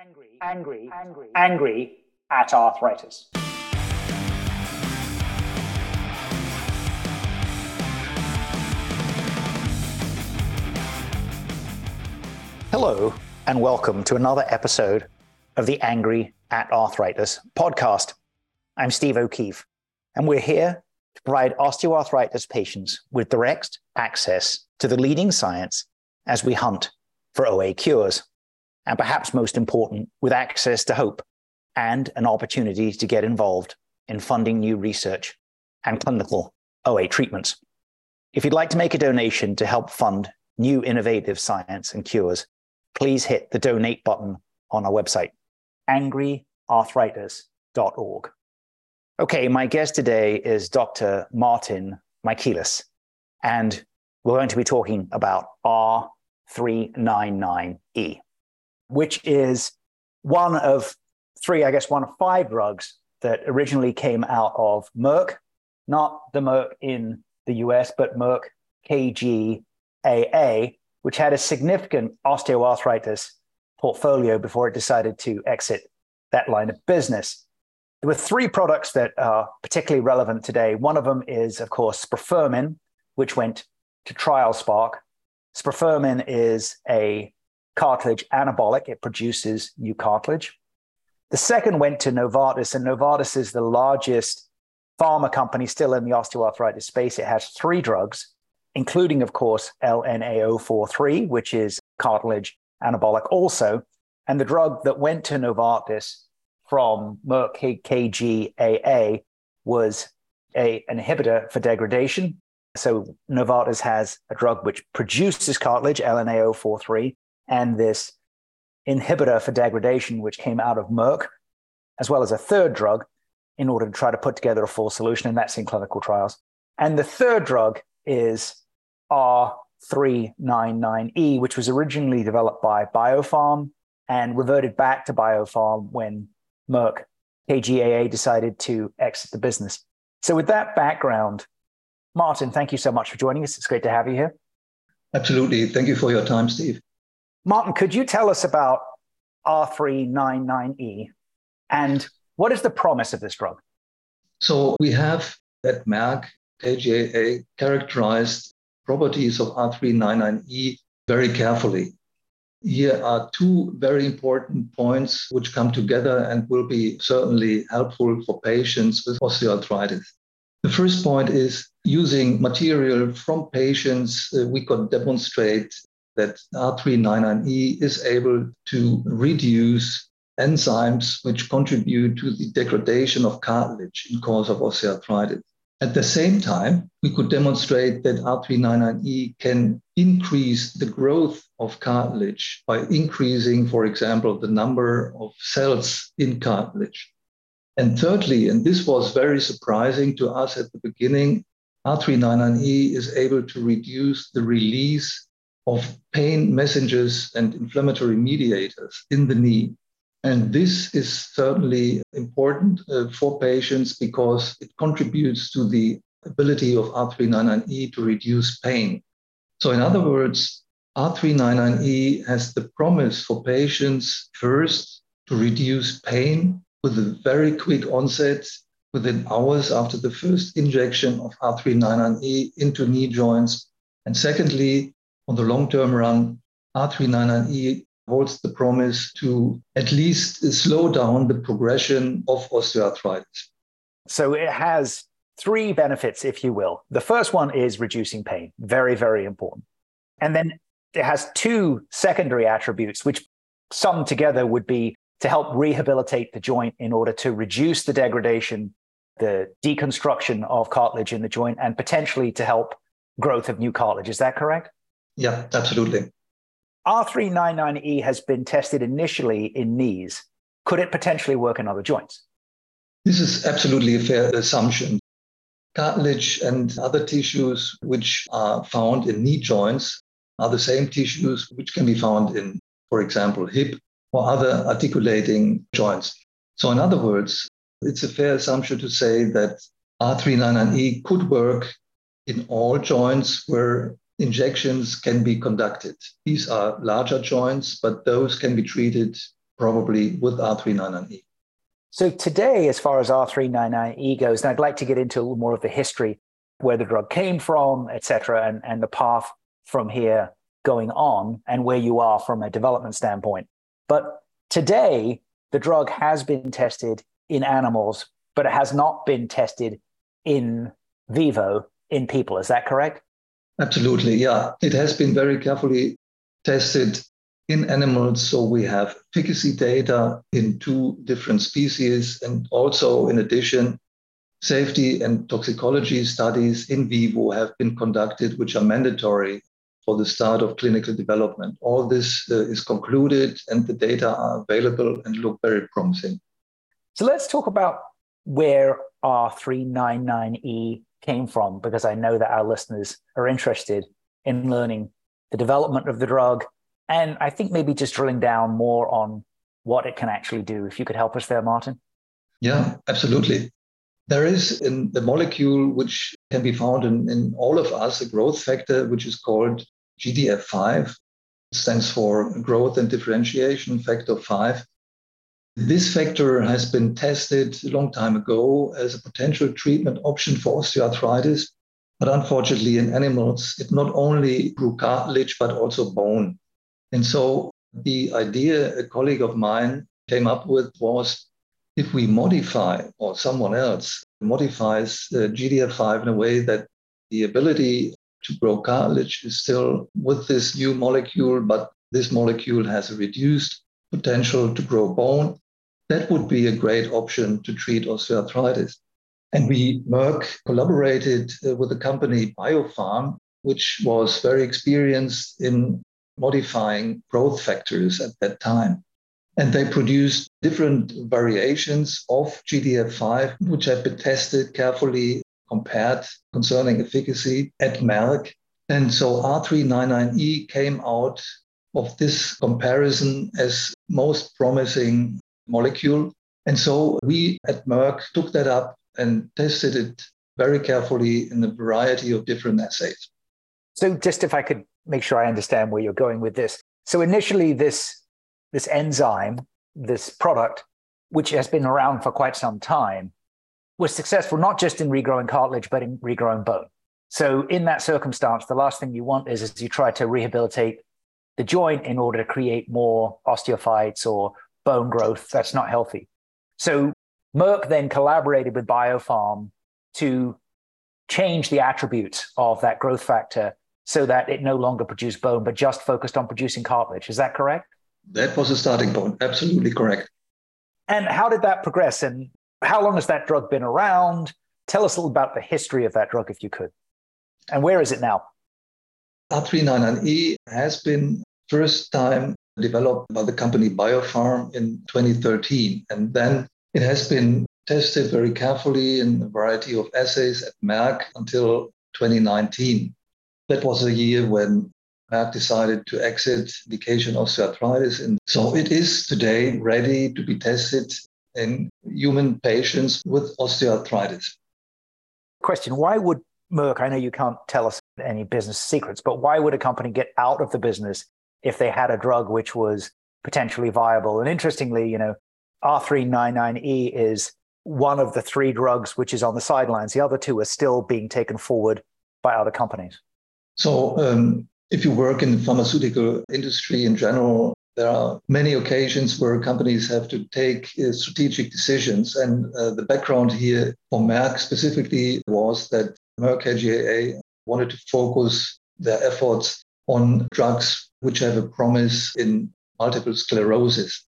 angry, angry, angry, angry at arthritis. Hello, and welcome to another episode of the Angry at Arthritis podcast. I'm Steve O'Keefe, and we're here to provide osteoarthritis patients with direct access to the leading science as we hunt for OA cures and perhaps most important, with access to hope and an opportunity to get involved in funding new research and clinical OA treatments. If you'd like to make a donation to help fund new innovative science and cures, please hit the donate button on our website, angryarthritis.org. Okay, my guest today is Dr. Martin Michaelis, and we're going to be talking about R399E which is one of three, I guess, one of five drugs that originally came out of Merck, not the Merck in the US, but Merck KGaA, which had a significant osteoarthritis portfolio before it decided to exit that line of business. There were three products that are particularly relevant today. One of them is, of course, sprifermin, which went to TrialSpark. Sprifermin is a cartilage anabolic, it produces new cartilage. The second went to Novartis, and Novartis is the largest pharma company still in the osteoarthritis space. It has three drugs, including, of course, LNA043, which is cartilage anabolic also. And the drug that went to Novartis from Merck KGaA was a, an inhibitor for degradation. So Novartis has a drug which produces cartilage, LNA043, and this inhibitor for degradation, which came out of Merck, as well as a third drug in order to try to put together a full solution, and that's in clinical trials. And the third drug is R399E, which was originally developed by Biopharm and reverted back to Biopharm when Merck KGaA decided to exit the business. So, with that background, Martin, thank you so much for joining us. It's great to have you here. Absolutely. Thank you for your time, Steve. Martin, could you tell us about R399E and what is the promise of this drug? So we have at Merck KGaA characterized properties of R399E very carefully. Here are two very important points which come together and will be certainly helpful for patients with osteoarthritis. The first point is using material from patients, uh, we could demonstrate that R399E is able to reduce enzymes which contribute to the degradation of cartilage in cause of osteoarthritis. At the same time, we could demonstrate that R399E can increase the growth of cartilage by increasing, for example, the number of cells in cartilage. And thirdly, and this was very surprising to us at the beginning, R399E is able to reduce the release of pain messengers and inflammatory mediators in the knee. And this is certainly important uh, for patients because it contributes to the ability of R399E to reduce pain. So, in other words, R399E has the promise for patients first to reduce pain with a very quick onset within hours after the first injection of R399E into knee joints. And secondly, on the long term run, R399E holds the promise to at least slow down the progression of osteoarthritis. So it has three benefits, if you will. The first one is reducing pain, very, very important. And then it has two secondary attributes, which summed together would be to help rehabilitate the joint in order to reduce the degradation, the deconstruction of cartilage in the joint, and potentially to help growth of new cartilage. Is that correct? Yeah, absolutely. R399E has been tested initially in knees. Could it potentially work in other joints? This is absolutely a fair assumption. Cartilage and other tissues which are found in knee joints are the same tissues which can be found in, for example, hip or other articulating joints. So, in other words, it's a fair assumption to say that R399E could work in all joints where injections can be conducted. These are larger joints, but those can be treated probably with R399E. So today, as far as R399E goes, and I'd like to get into a little more of the history, where the drug came from, et cetera, and, and the path from here going on and where you are from a development standpoint. But today, the drug has been tested in animals, but it has not been tested in vivo in people. Is that correct? Absolutely, yeah. It has been very carefully tested in animals. So we have efficacy data in two different species, and also, in addition, safety and toxicology studies in vivo have been conducted, which are mandatory for the start of clinical development. All this uh, is concluded, and the data are available and look very promising. So let's talk about where R399E came from, because I know that our listeners are interested in learning the development of the drug and I think maybe just drilling down more on what it can actually do. If you could help us there, Martin. Yeah, absolutely. There is in the molecule, which can be found in, in all of us, a growth factor, which is called GDF5. It stands for growth and differentiation factor 5. This factor has been tested a long time ago as a potential treatment option for osteoarthritis. But unfortunately, in animals, it not only grew cartilage, but also bone. And so the idea a colleague of mine came up with was if we modify, or someone else modifies the GDF5 in a way that the ability to grow cartilage is still with this new molecule, but this molecule has a reduced potential to grow bone, that would be a great option to treat osteoarthritis. And we, Merck, collaborated uh, with the company Biopharm, which was very experienced in modifying growth factors at that time. And they produced different variations of GDF5, which have been tested carefully, compared concerning efficacy at Merck. And so R399E came out of this comparison as most promising molecule. And so we at Merck took that up and tested it very carefully in a variety of different assays. So just if I could make sure I understand where you're going with this. So initially, this this enzyme, this product, which has been around for quite some time, was successful not just in regrowing cartilage, but in regrowing bone. So in that circumstance, the last thing you want is, is you try to rehabilitate the joint in order to create more osteophytes or bone growth. That's not healthy. So Merck then collaborated with Biopharm to change the attributes of that growth factor so that it no longer produced bone, but just focused on producing cartilage. Is that correct? That was a starting point. Absolutely correct. And how did that progress? And how long has that drug been around? Tell us a little about the history of that drug, if you could. And where is it now? R399E has been first time developed by the company Biopharm in 2013. And then it has been tested very carefully in a variety of assays at Merck until 2019. That was a year when Merck decided to exit indication osteoarthritis. And so it is today ready to be tested in human patients with osteoarthritis. Question Why would Merck, I know you can't tell us any business secrets, but why would a company get out of the business if they had a drug which was potentially viable? And interestingly, you know, R399E is one of the three drugs which is on the sidelines. The other two are still being taken forward by other companies. So, um, if you work in the pharmaceutical industry in general, there are many occasions where companies have to take uh, strategic decisions. And uh, the background here for Merck specifically was that Merck KGaA wanted to focus their efforts on drugs which have a promise in multiple sclerosis.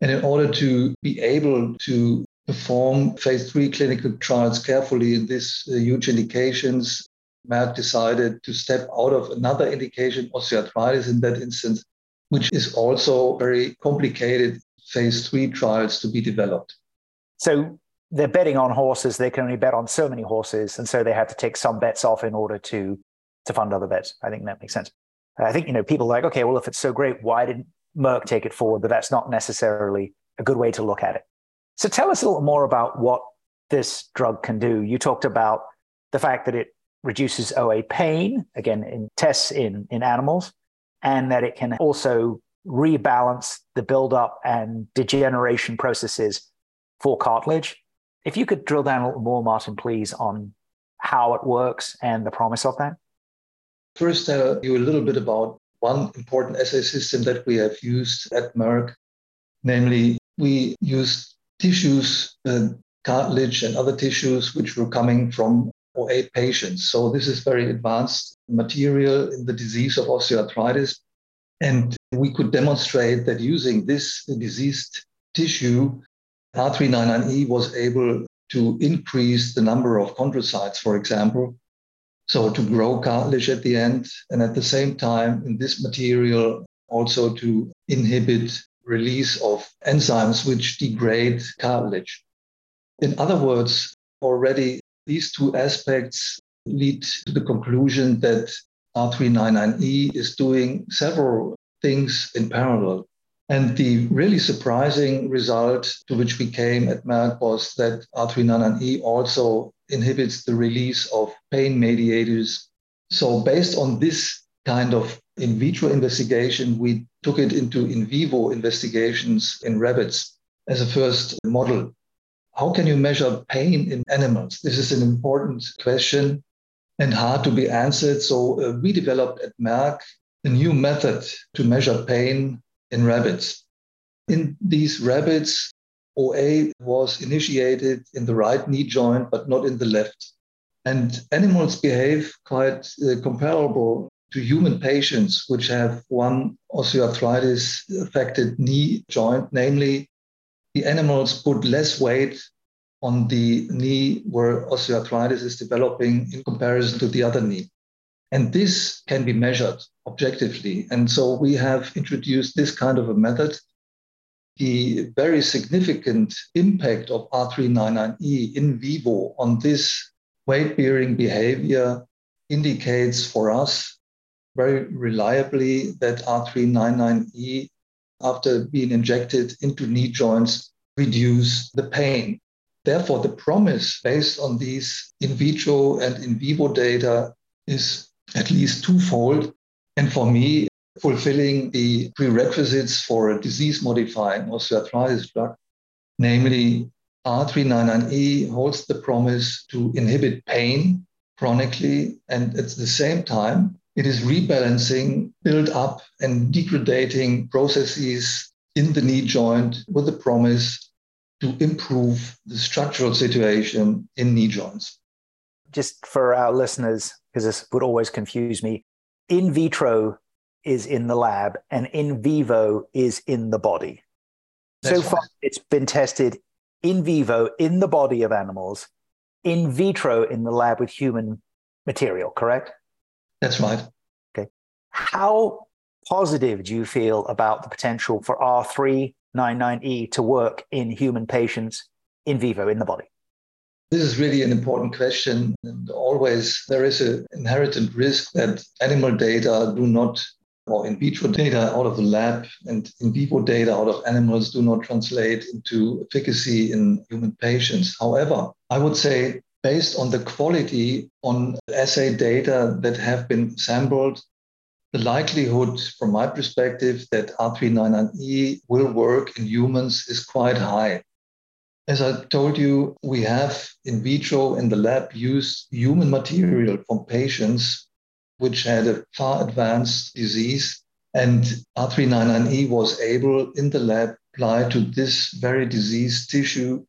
And in order to be able to perform phase three clinical trials carefully in these uh, huge indications, Merck decided to step out of another indication, osteoarthritis in that instance, which is also very complicated phase three trials to be developed. So they're betting on horses. They can only bet on so many horses. And so they had to take some bets off in order to, to fund other bets. I think that makes sense. I think, you know, people like, okay, well, if it's so great, why didn't Merck take it forward? But that's not necessarily a good way to look at it. So tell us a little more about what this drug can do. You talked about the fact that it reduces OA pain, again, in tests in, in animals, and that it can also rebalance the buildup and degeneration processes for cartilage. If you could drill down a little more, Martin, please, on how it works and the promise of that. First, tell you a little bit about one important assay system that we have used at Merck. Namely, we used tissues, uh, cartilage, and other tissues which were coming from OA patients. So, this is very advanced material in the disease of osteoarthritis. And we could demonstrate that using this diseased tissue, R399E was able to increase the number of chondrocytes, for example, so to grow cartilage at the end, and at the same time, in this material, also to inhibit release of enzymes which degrade cartilage. In other words, already these two aspects lead to the conclusion that R399E is doing several things in parallel. And the really surprising result to which we came at Merck was that R399E also inhibits the release of pain mediators. So, based on this kind of in vitro investigation, we took it into in vivo investigations in rabbits as a first model. How can you measure pain in animals? This is an important question and hard to be answered. So, uh, we developed at Merck a new method to measure pain in rabbits. In these rabbits, OA was initiated in the right knee joint, but not in the left. And animals behave quite uh, comparable to human patients, which have one osteoarthritis affected knee joint, namely, the animals put less weight on the knee where osteoarthritis is developing in comparison to the other knee. And this can be measured objectively. And so we have introduced this kind of a method the very significant impact of R399E in vivo on this weight bearing behavior indicates for us very reliably that R399E, after being injected into knee joints, reduce the pain. Therefore, the promise based on these in vitro and in vivo data is at least twofold. And for me, fulfilling the prerequisites for a disease modifying osteoarthritis drug, namely R399E holds the promise to inhibit pain chronically, and at the same time, it is rebalancing build up and degrading processes in the knee joint with the promise to improve the structural situation in knee joints. Just for our listeners, because this would always confuse me, in vitro is in the lab and in vivo is in the body. That's so far, it's been tested in vivo in the body of animals, in vitro in the lab with human material, correct? That's right. Okay. How positive do you feel about the potential for R399E to work in human patients in vivo in the body? This is really an important question. And always there is an inherent risk that animal data do not or in vitro data out of the lab and in vivo data out of animals do not translate into efficacy in human patients. However, I would say based on the quality on assay data that have been sampled, the likelihood, from my perspective, that R399E will work in humans is quite high. As I told you, we have in vitro in the lab used human material from patients which had a far advanced disease. And R399E was able in the lab apply to this very diseased tissue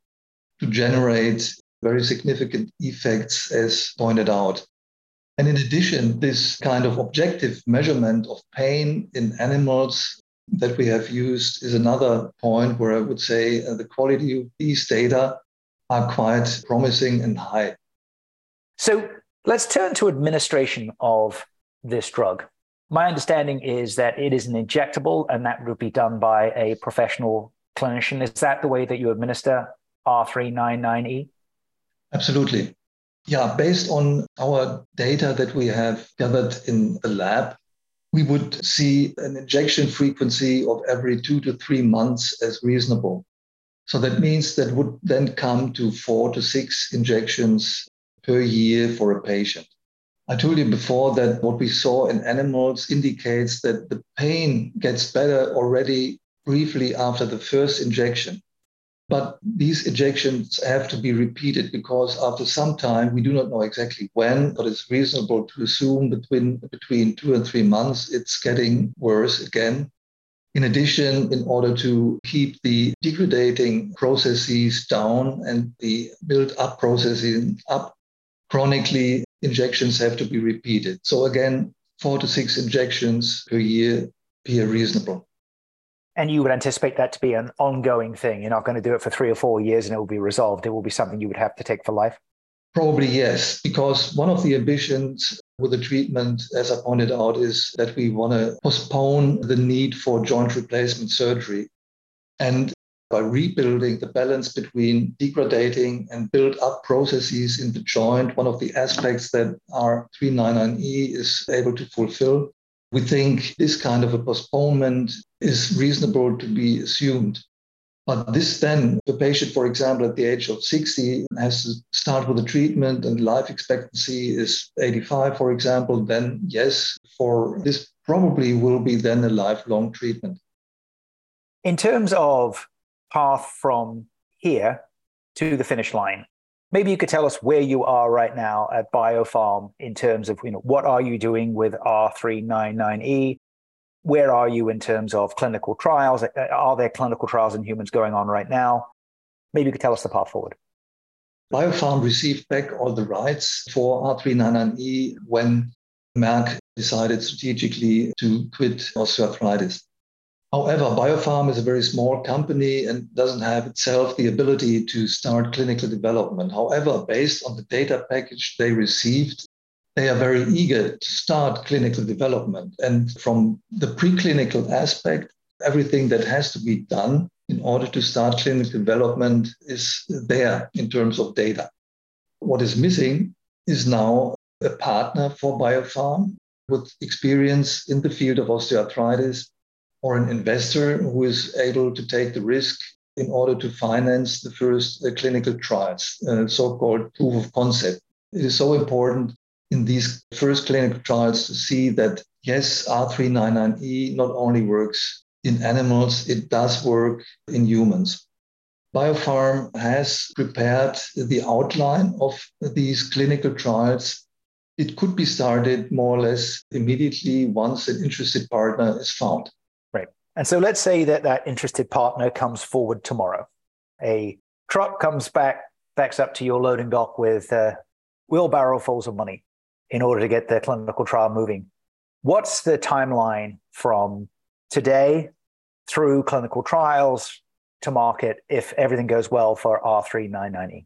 to generate very significant effects, as pointed out. And in addition, this kind of objective measurement of pain in animals that we have used is another point where I would say uh, the quality of these data are quite promising and high. So Let's turn to administration of this drug. My understanding is that it is an injectable and that would be done by a professional clinician. Is that the way that you administer R399E? Absolutely. Yeah, based on our data that we have gathered in the lab, we would see an injection frequency of every two to three months as reasonable. So that means that would then come to four to six injections per year for a patient. I told you before that what we saw in animals indicates that the pain gets better already briefly after the first injection. But these injections have to be repeated because after some time, we do not know exactly when, but it's reasonable to assume between, between two and three months, it's getting worse again. In addition, in order to keep the degrading processes down and the build up processes up, chronically injections have to be repeated. So again, four to six injections per year appear reasonable and you would anticipate that to be an ongoing thing. You're not going to do it for three or four years and it will be resolved. It will be something you would have to take for life. Probably yes, because one of the ambitions with the treatment, as I pointed out, is that we want to postpone the need for joint replacement surgery. And by rebuilding the balance between degrading and build up processes in the joint, one of the aspects that our 399E is able to fulfill we think this kind of a postponement is reasonable to be assumed. But this then, the patient, for example, at the age of 60 has to start with a treatment and life expectancy is 85, for example, then yes, for this probably will be then a lifelong treatment. In terms of path from here to the finish line, maybe you could tell us where you are right now at BioPharm in terms of you know what are you doing with R399E? Where are you in terms of clinical trials? Are there clinical trials in humans going on right now? Maybe you could tell us the path forward. BioPharm received back all the rights for R399E when Merck decided strategically to quit osteoarthritis. However, BioPharm is a very small company and doesn't have itself the ability to start clinical development. However, based on the data package they received, they are very eager to start clinical development. And from the preclinical aspect, everything that has to be done in order to start clinical development is there in terms of data. What is missing is now a partner for BioPharm with experience in the field of osteoarthritis or an investor who is able to take the risk in order to finance the first uh, clinical trials, uh, so called proof of concept. It is so important in these first clinical trials to see that, yes, R399E not only works in animals, it does work in humans. BioPharm has prepared the outline of these clinical trials. It could be started more or less immediately once an interested partner is found. And so let's say that that interested partner comes forward tomorrow. A truck comes back, backs up to your loading dock with uh, wheelbarrow fulls of money in order to get the clinical trial moving. What's the timeline from today through clinical trials to market if everything goes well for R399E?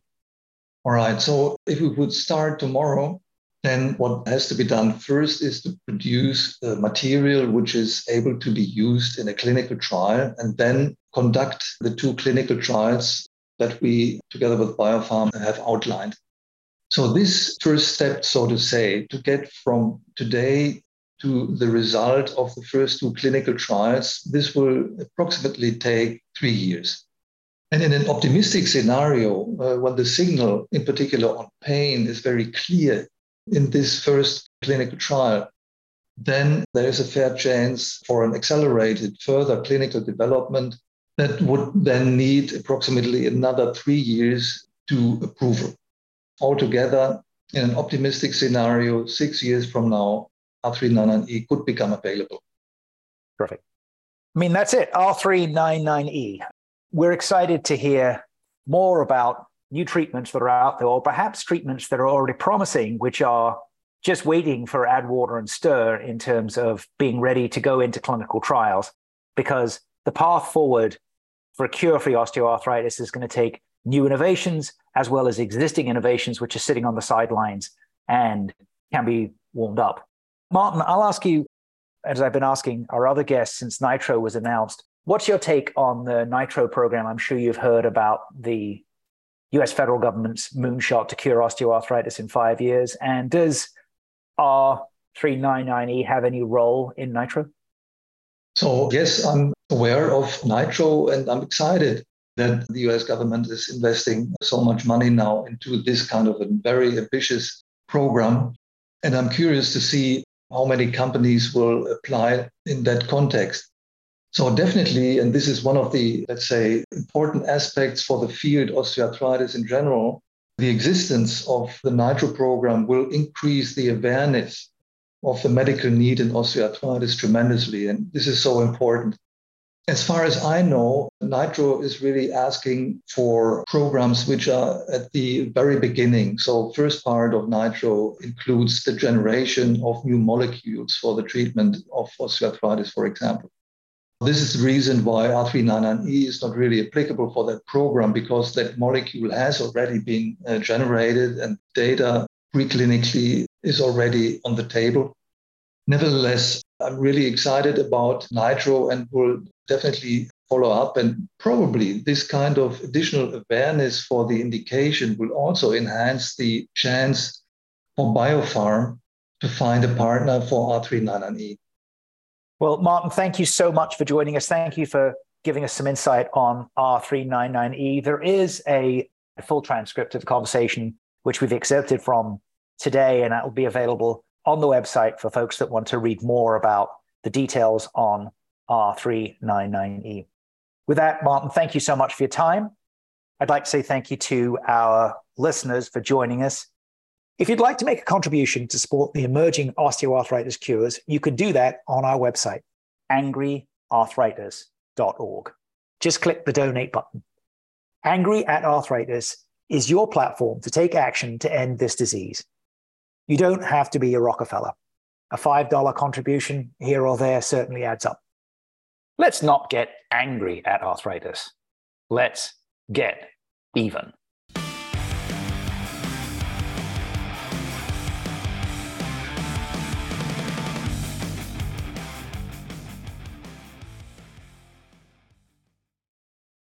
All right. So if we would start tomorrow, then what has to be done first is to produce material which is able to be used in a clinical trial and then conduct the two clinical trials that we, together with BioPharm, have outlined. So, this first step, so to say, to get from today to the result of the first two clinical trials, this will approximately take three years. And in an optimistic scenario, uh, when the signal, in particular on pain, is very clear in this first clinical trial, then there is a fair chance for an accelerated further clinical development that would then need approximately another three years to approval. Altogether, in an optimistic scenario, six years from now, R399E could become available. Perfect. I mean, that's it, R399E. We're excited to hear more about new treatments that are out there, or perhaps treatments that are already promising, which are just waiting for add water and stir in terms of being ready to go into clinical trials, because the path forward for a cure for osteoarthritis is going to take new innovations as well as existing innovations, which are sitting on the sidelines and can be warmed up. Martin, I'll ask you, as I've been asking our other guests since Nitro was announced, what's your take on the Nitro program? I'm sure you've heard about the US federal government's moonshot to cure osteoarthritis in five years? And does R399E have any role in Nitro? So, yes, I'm aware of Nitro and I'm excited that the US government is investing so much money now into this kind of a very ambitious program. And I'm curious to see how many companies will apply in that context. So definitely, and this is one of the, let's say, important aspects for the field osteoarthritis in general, the existence of the NITRO program will increase the awareness of the medical need in osteoarthritis tremendously. And this is so important. As far as I know, Nitro is really asking for programs which are at the very beginning. So, first part of Nitro includes the generation of new molecules for the treatment of osteoarthritis, for example. This is the reason why R399E is not really applicable for that program because that molecule has already been uh, generated and data preclinically is already on the table. Nevertheless, I'm really excited about Nitro and will definitely follow up. And probably this kind of additional awareness for the indication will also enhance the chance for BioPharm to find a partner for R399E. Well, Martin, thank you so much for joining us. Thank you for giving us some insight on R399E. There is a, full transcript of the conversation, which we've excerpted from today, and that will be available on the website for folks that want to read more about the details on R399E. With that, Martin, thank you so much for your time. I'd like to say thank you to our listeners for joining us. If you'd like to make a contribution to support the emerging osteoarthritis cures, you can do that on our website, angryarthritis.org. Just click the donate button. Angry at Arthritis is your platform to take action to end this disease. You don't have to be a Rockefeller. A $5 contribution here or there certainly adds up. Let's not get angry at arthritis. Let's get even.